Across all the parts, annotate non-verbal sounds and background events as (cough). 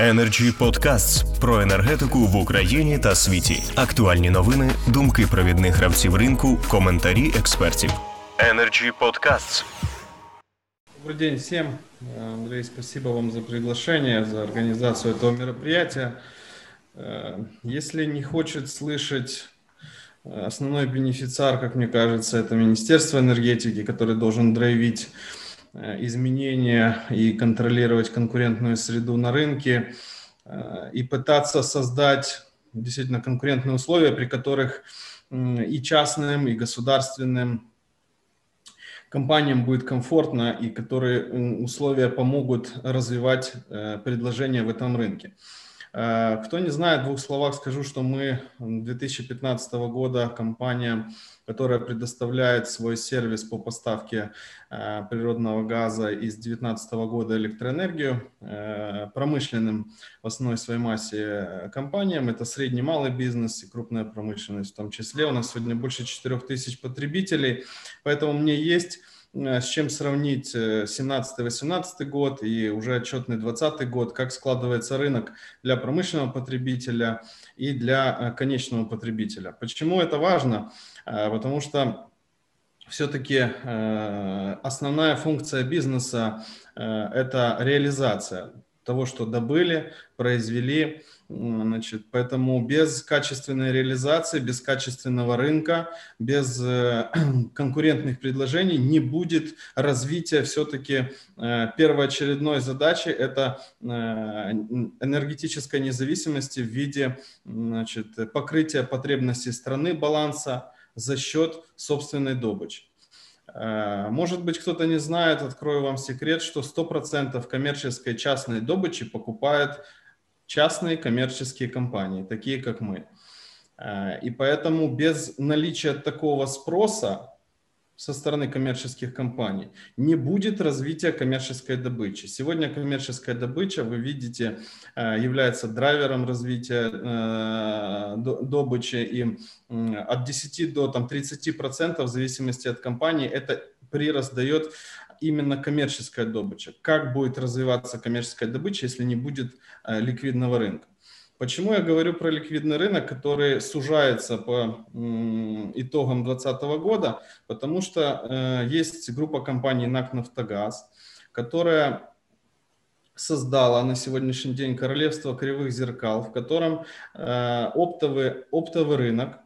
Energy Podcasts про енергетику в Україні та світі. Актуальні новини, думки провідних гравців ринку, коментарі експертів. Energy Podcasts. Добрый день всем. Андрей, спасибо вам за приглашение, за организацию этого мероприятия. Э, Если не хочет слышать э, основной бенефициар, как мне кажется, это Министерство энергетики, который должен драйвить э, изменения и контролировать конкурентную среду на рынке э, и пытаться создать действительно конкурентные условия, при которых и частным, и государственным компаниям будет комфортно и которые условия помогут развивать э, предложение в этом рынке. Э, Кто не знает, в двух словах скажу, что мы м, 2015 года компания, которая предоставляет свой сервис по поставке э, природного газа из 2019 года электроэнергию э, промышленным в основной своей массе компаниям. Это средний малый бизнес и крупная промышленность в том числе. У нас сегодня больше 4 тысяч потребителей, поэтому мне есть с чем сравнить 17-18 год и уже отчетный 20 год, как складывается рынок для промышленного потребителя и для э, конечного потребителя. Почему это важно? Э, Потому что все-таки основная функция бизнеса э, – это реализация того, что добыли, произвели. Значит, поэтому без качественной реализации, без качественного рынка, без э, (clears throat) конкурентных предложений не будет развития все-таки э, первоочередной задачи – это э, энергетической независимости в виде значит, покрытия потребностей страны, баланса за счет собственной добычи. Э, Может быть, кто-то не знает, открою вам секрет, что 100% коммерческой частной добычи покупают частные коммерческие компании, такие как мы. Э, И поэтому без наличия такого спроса со стороны коммерческих компаний не будет развития коммерческой добычи. Сегодня коммерческая добыча, вы видите, э, является драйвером развития э, до- добычи и от 10 до там, 30% в зависимости от компании это прирост дает именно коммерческая добыча. Как будет развиваться коммерческая добыча, если не будет э, ликвидного рынка? Почему я говорю про ликвидный рынок, который сужается по итогам 2020 года? Потому что э, есть группа компаний НАК «Нафтогаз», которая создала на сегодняшний день королевство кривых зеркал, в котором э, оптовый, оптовый рынок,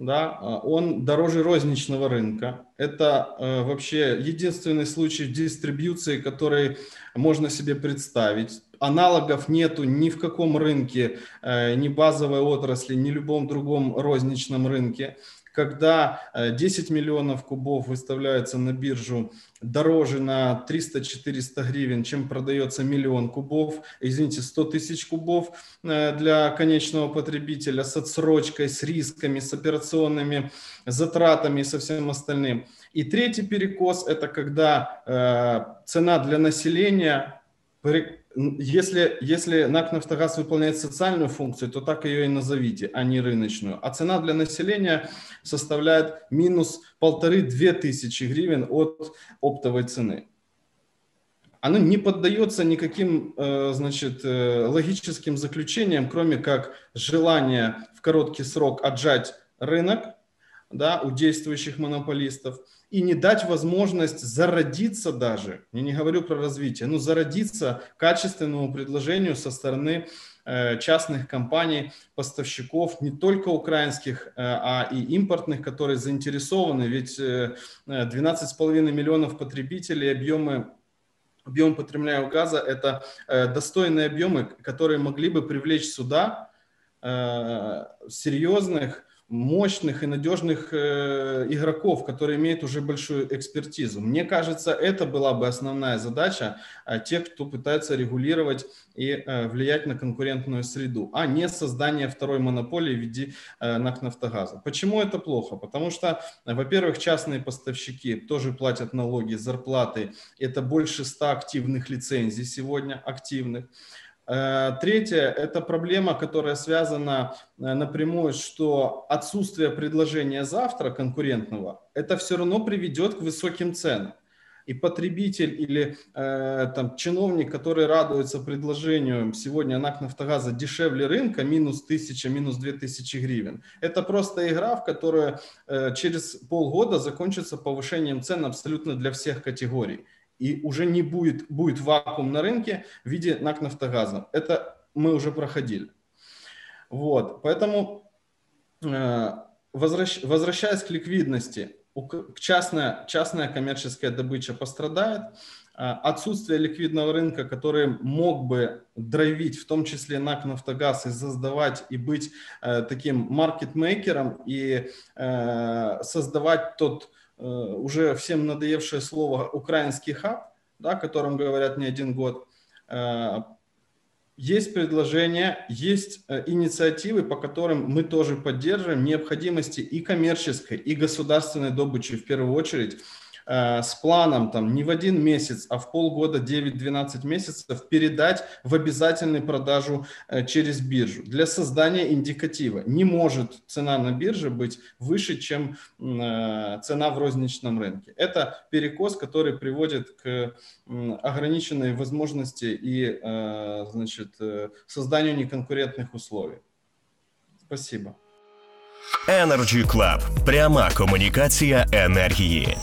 да, э, он дороже розничного рынка. Это э, вообще единственный случай дистрибьюции, который можно себе представить. Аналогов нету ни в каком рынке, э, ни базовой отрасли, ни любом другом розничном рынке. Когда э, 10 миллионов кубов выставляется на биржу дороже на 300-400 гривен, чем продается миллион кубов, извините, 100 тысяч кубов э, для конечного потребителя с отсрочкой, с рисками, с операционными затратами и со всем остальным. И третий перекос – это когда э, цена для населения, если, если НАК «Нафтогаз» выполняет социальную функцию, то так ее и назовите, а не рыночную. А цена для населения составляет минус полторы-две тысячи гривен от оптовой цены оно не поддается никаким, э, значит, э, логическим заключениям, кроме как желания в короткий срок отжать рынок, да, у действующих монополистов и не дать возможность зародиться даже, я не говорю про развитие, но зародиться качественному предложению со стороны э, частных компаний, поставщиков, не только украинских, э, а и импортных, которые заинтересованы, ведь э, э, 12,5 миллионов потребителей, объемы объем потребляемого газа – это э, достойные объемы, которые могли бы привлечь сюда э, серьезных, мощных и надежных э, игроков, которые имеют уже большую экспертизу. Мне кажется, это была бы основная задача э, тех, кто пытается регулировать и э, влиять на конкурентную среду, а не создание второй монополии в виде э, «Нафтогаза». Почему это плохо? Потому что, во-первых, частные поставщики тоже платят налоги, зарплаты. Это больше 100 активных лицензий сегодня, активных. Э, Третье – это проблема, которая связана э, напрямую, что отсутствие предложения завтра конкурентного, это все равно приведет к высоким ценам. И потребитель или э, там, чиновник, который радуется предложению сегодня НАК Нафтогаза дешевле рынка, минус 1000, минус 2000 гривен, это просто игра, в которую э, через полгода закончится повышением цен абсолютно для всех категорий. И уже не будет, будет вакуум на рынке в виде НАК Нафтогаза. Это мы уже проходили. Вот, поэтому э, возвращ, возвращаясь к ликвидности, частная, частная коммерческая добыча пострадает, а, отсутствие ликвидного рынка, который мог бы драйвить, в том числе НАК «Нафтогаз», и создавать, и быть э, таким маркетмейкером, и э, создавать тот уже всем надоевшее слово «украинский хаб», да, о котором говорят не один год, э, есть предложения, есть э, инициативы, по которым мы тоже поддерживаем необходимости и коммерческой, и государственной добычи в первую очередь. Э, с планом там не в один месяц, а в полгода, 9-12 месяцев передать в обязательную продажу э, через биржу для создания индикатива. Не может цена на бирже быть выше, чем э, цена в розничном рынке. Это перекос, который приводит к ограниченной возможности и значит, созданию неконкурентных условий. Спасибо. Energy Club. Пряма комунікація енергії.